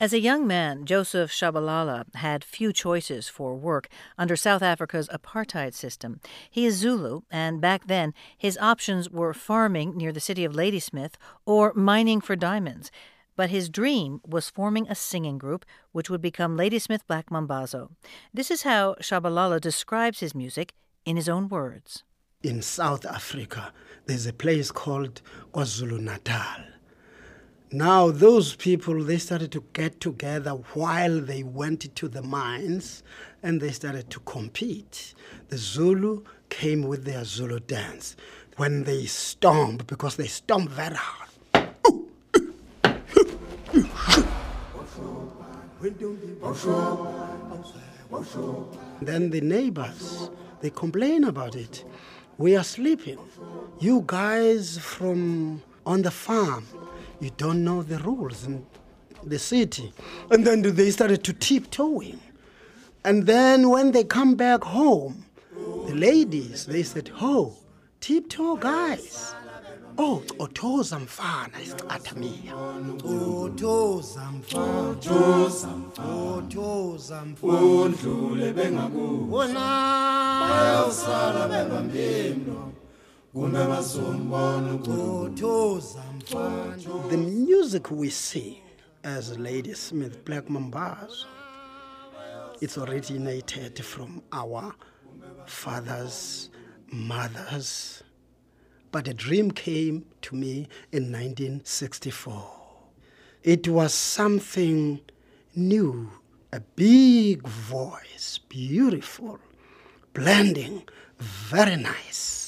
As a young man, Joseph Shabalala had few choices for work under South Africa's apartheid system. He is Zulu, and back then his options were farming near the city of Ladysmith or mining for diamonds. But his dream was forming a singing group which would become Ladysmith Black Mambazo. This is how Shabalala describes his music in his own words. In South Africa, there's a place called KwaZulu Natal now, those people, they started to get together while they went to the mines and they started to compete. The Zulu came with their Zulu dance when they stomp, because they stomp very hard. then the neighbors, they complain about it. We are sleeping. You guys from on the farm, you don't know the rules in the city. And then they started to tiptoeing. And then when they come back home, the ladies, they said, Oh, tiptoe guys. Oh, othoza mfana isicatha miya. Othoza mfana. Othoza mfana. Undlule bengakuwo. Wona bayosala bebambimlo. The music we see as Ladysmith Black Mambazo, it's originated from our fathers, mothers. But a dream came to me in 1964. It was something new, a big voice, beautiful, blending, very nice.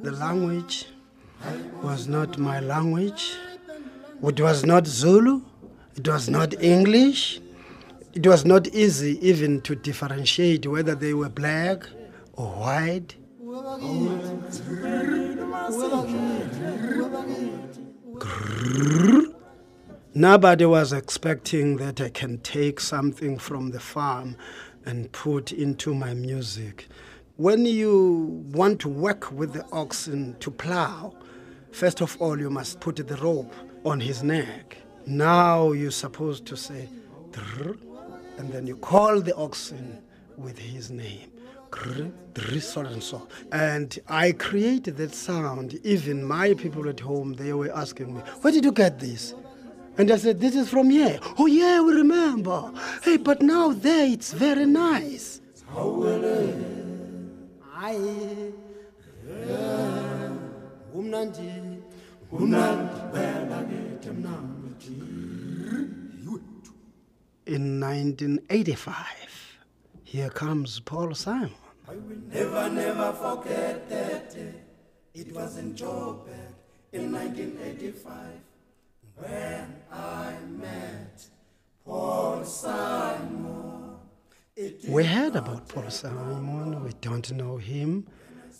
the language was not my language. It was not Zulu. It was not English. It was not easy even to differentiate whether they were black or white. Nobody was expecting that I can take something from the farm and put into my music. When you want to work with the oxen to plow, first of all, you must put the rope on his neck. Now you're supposed to say, and then you call the oxen with his name. So and so. And I created that sound. Even my people at home, they were asking me, Where did you get this? And I said, This is from here. Oh, yeah, we remember. Hey, but now there it's very nice umnandi umnandi kithi mnandi in 1985 here comes paul simon. I will never never forget that day. It was in joburg in 1985 when i met paul simon. We heard about Paul Simon, we don't know him,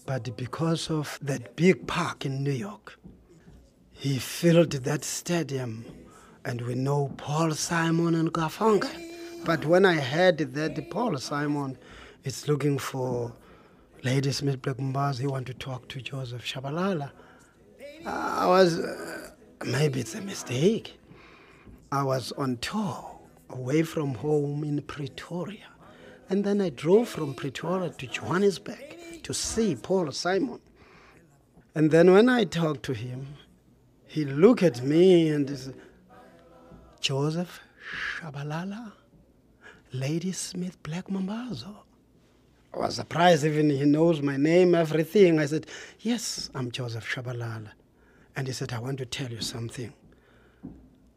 but because of that big park in New York, he filled that stadium, and we know Paul Simon and Garfunkel. But when I heard that Paul Simon is looking for Ladysmith Black Mambazo, he want to talk to Joseph Shabalala, I was, uh, maybe it's a mistake. I was on tour away from home in Pretoria. And then I drove from Pretoria to Johannesburg to see Paul Simon. And then when I talked to him, he looked at me and he said, Joseph Shabalala, Ladysmith Black Mambazo. I was surprised, even he knows my name, everything. I said, Yes, I'm Joseph Shabalala. And he said, I want to tell you something.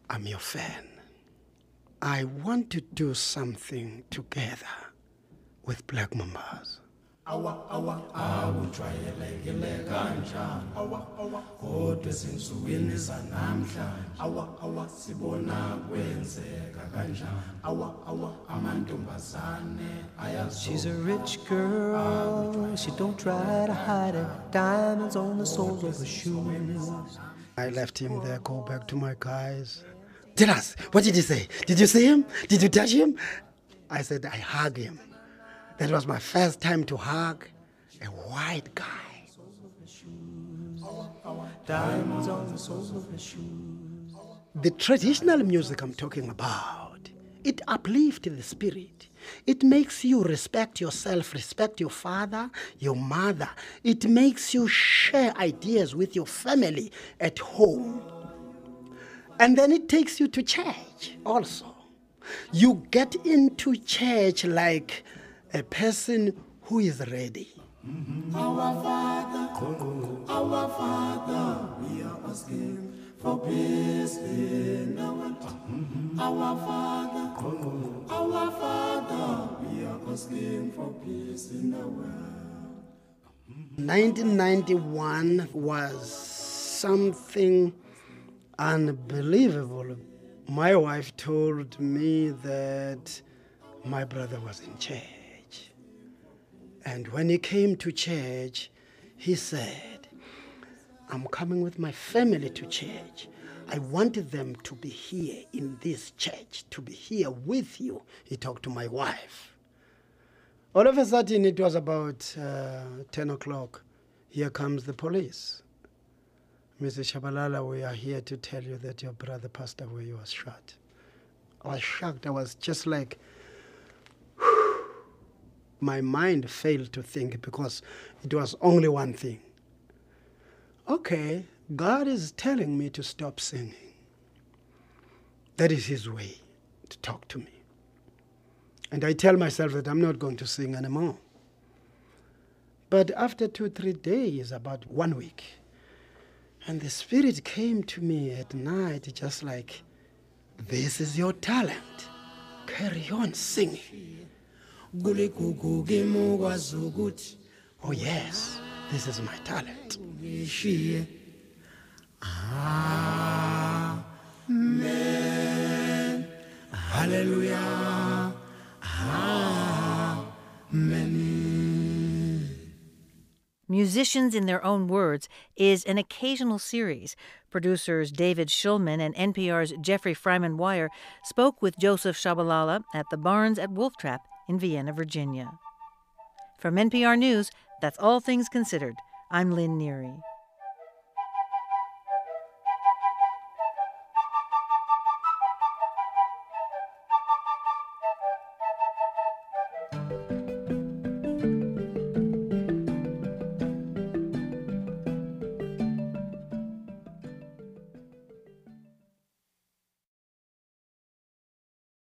I'm your fan. I want to do something together with Black Mambazo. Awa awa awujwayelekile kanjani awa awa kodwa ezinsukwini zanamhlanje awa awa sibona kwenzeka kanjani awa awa amantombazane She's a rich girl, she don't try to hide it. Diamonds on the soles of her shoes. I left him there, go back to my guys. Tell us, what did he say? Did you see him? Did you touch him? I said, I hug him. That was my first time to hug a white guy. The traditional music I'm talking about, it uplifts the spirit. It makes you respect yourself, respect your father, your mother. It makes you share ideas with your family at home. And then it takes you to church also. You get into church like a person who is ready. Our Father, our Father, we are asking for peace in our land. Our Father, our Father, we are asking for peace in the world. 1991 was something unbelievable. My wife told me that my brother was in church. And when he came to church, he said, I'm coming with my family to church. I wanted them to be here in this church, to be here with you. He talked to my wife. All of a sudden, it was about uh, 10 o'clock. Here comes the police. Mr. Shabalala, we are here to tell you that your brother passed away. He was shot. I was shocked. I was just like, my mind failed to think because it was only one thing. Okay, God is telling me to stop singing. That is His way to talk to me. And I tell myself that I'm not going to sing anymore. But after two, three days, about one week, and the Spirit came to me at night, just like, This is your talent. Carry on singing. Oh, yes, this is my talent. Amen. Hallelujah. Amen. Musicians in Their Own Words is an occasional series. Producers David Schulman and NPR's Jeffrey Freymann-Weyr spoke with Joseph Shabalala at the Barns at Wolf Trap in Vienna, Virginia. From NPR News, that's All Things Considered. I'm Lynn Neary.